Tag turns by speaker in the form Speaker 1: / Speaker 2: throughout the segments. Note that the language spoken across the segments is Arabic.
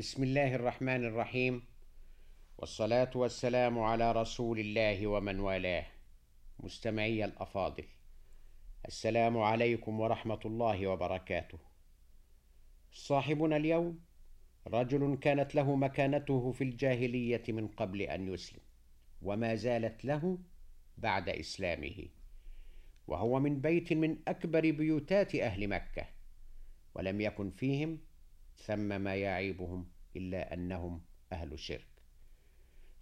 Speaker 1: بسم الله الرحمن الرحيم. والصلاة والسلام على رسول الله ومن والاه. مستمعي الأفاضل السلام عليكم ورحمة الله وبركاته. صاحبنا اليوم رجل كانت له مكانته في الجاهلية من قبل أن يسلم وما زالت له بعد إسلامه. وهو من بيت من أكبر بيوتات أهل مكة ولم يكن فيهم ثم ما يعيبهم إلا أنهم أهل شرك.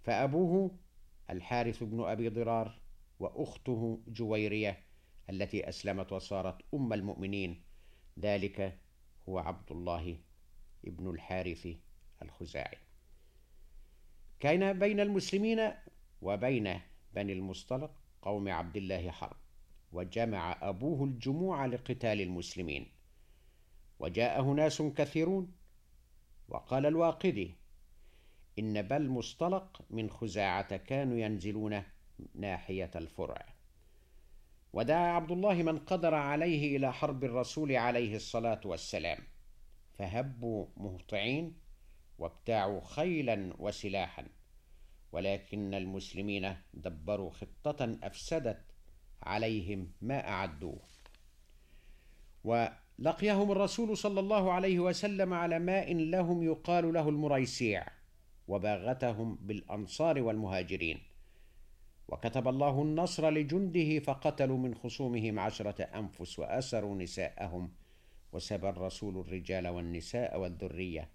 Speaker 1: فأبوه الحارث بن أبي ضرار وأخته جويرية التي أسلمت وصارت أم المؤمنين ذلك هو عبد الله ابن الحارث الخزاعي. كان بين المسلمين وبين بني المصطلق قوم عبد الله حرب وجمع أبوه الجموع لقتال المسلمين. وجاءه ناس كثيرون. وقال الواقدي إن بل مصطلق من خزاعة كانوا ينزلون ناحية الفرع. ودعا عبد الله من قدر عليه إلى حرب الرسول عليه الصلاة والسلام. فهبوا مهطعين وابتاعوا خيلا وسلاحا. ولكن المسلمين دبروا خطة أفسدت عليهم ما أعدوه. ولقيهم الرسول صلى الله عليه وسلم على ماء لهم يقال له المريسيع وباغتهم بالأنصار والمهاجرين. وكتب الله النصر لجنده فقتلوا من خصومهم عشرة أنفس وأسروا نساءهم. وسبى الرسول الرجال والنساء والذرية.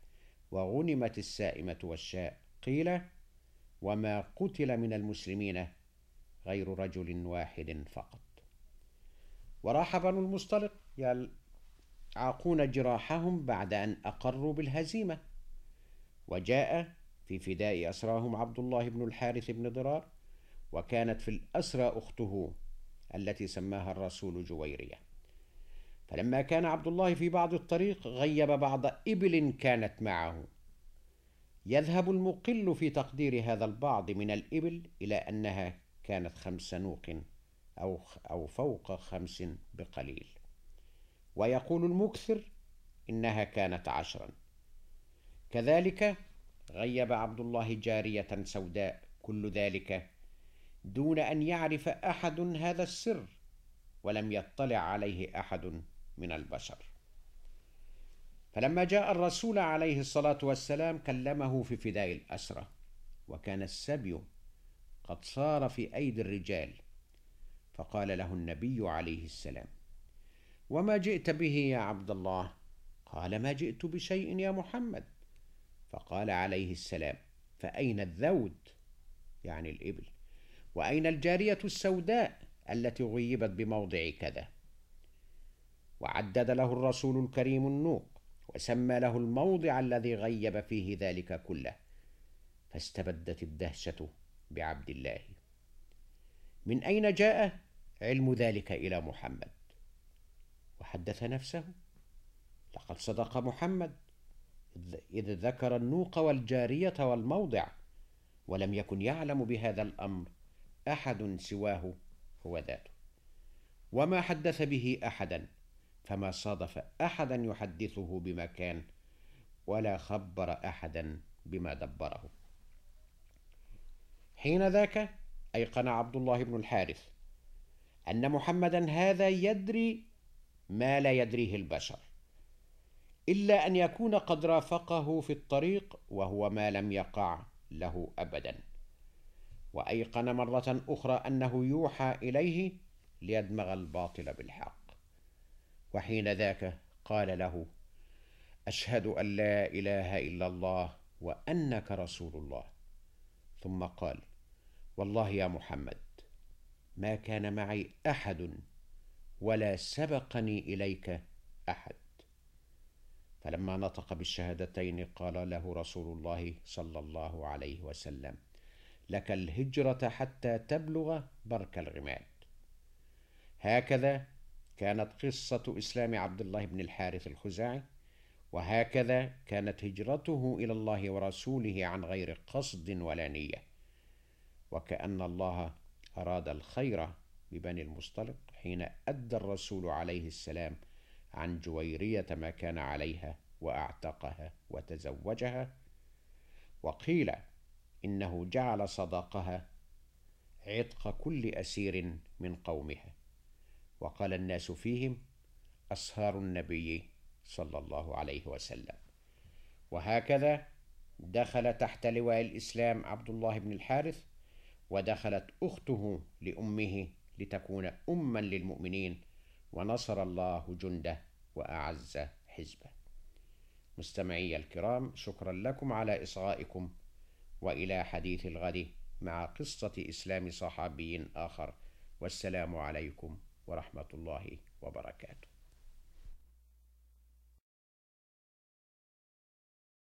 Speaker 1: وغنمت السائمة والشاء. قيل وما قتل من المسلمين غير رجل واحد فقط. وراح بنو المصطلق يلعقون جراحهم بعد أن أقروا بالهزيمة. وجاء في فداء أسراهم عبد الله بن الحارث بن ضرار وكانت في الأسرى أخته التي سماها الرسول جويرية. فلما كان عبد الله في بعض الطريق غيب بعض إبل كانت معه. يذهب المقل في تقدير هذا البعض من الإبل إلى أنها كانت خمس نوق أو أو فوق خمس بقليل. ويقول المكثر إنها كانت عشرا. كذلك غيب عبد الله جارية سوداء كل ذلك دون أن يعرف أحد هذا السر ولم يطلع عليه أحد من البشر. فلما جاء الرسول عليه الصلاة والسلام كلمه في فداء الأسرة وكان السبي قد صار في أيدي الرجال فقال له النبي عليه السلام وما جئت به يا عبد الله؟ قال ما جئت بشيء يا محمد. فقال عليه السلام فأين الذود؟ يعني الإبل. وأين الجارية السوداء التي غيبت بموضع كذا؟ وعدد له الرسول الكريم النوق وسمى له الموضع الذي غيب فيه ذلك كله. فاستبدت الدهشة بعبد الله. من أين جاء علم ذلك إلى محمد؟ وحدث نفسه. لقد صدق محمد. إذ ذكر النوق والجارية والموضع ولم يكن يعلم بهذا الأمر أحد سواه هو ذاته. وما حدث به أحدا فما صادف أحدا يحدثه بمكان ولا خبر أحدا بما دبره. حين ذاك أيقن عبد الله بن الحارث أن محمدا هذا يدري ما لا يدريه البشر إلا أن يكون قد رافقه في الطريق وهو ما لم يقع له أبدا. وأيقن مرة أخرى أنه يوحى إليه ليدمغ الباطل بالحق. وحين ذاك قال له أشهد أن لا إله إلا الله وأنك رسول الله. ثم قال والله يا محمد ما كان معي أحد ولا سبقني إليك أحد. فلما نطق بالشهادتين قال له رسول الله صلى الله عليه وسلم لك الهجرة حتى تبلغ برك الغماد هكذا كانت قصة إسلام عبد الله بن الحارث الخزاعي وهكذا كانت هجرته إلى الله ورسوله عن غير قصد ولا نية. وكأن الله أراد الخير ببني المصطلق حين أدى الرسول عليه السلام عن جويرية ما كان عليها وأعتقها وتزوجها وقيل إنه جعل صداقها عتق كل أسير من قومها وقال الناس فيهم أصهار النبي صلى الله عليه وسلم وهكذا دخل تحت لواء الإسلام عبد الله بن الحارث ودخلت أخته لأمه لتكون أما للمؤمنين ونصر الله جنده وأعز حزبه. مستمعي الكرام شكرا لكم على إصغائكم وإلى حديث الغد مع قصة إسلام صحابي آخر. والسلام عليكم ورحمة الله وبركاته.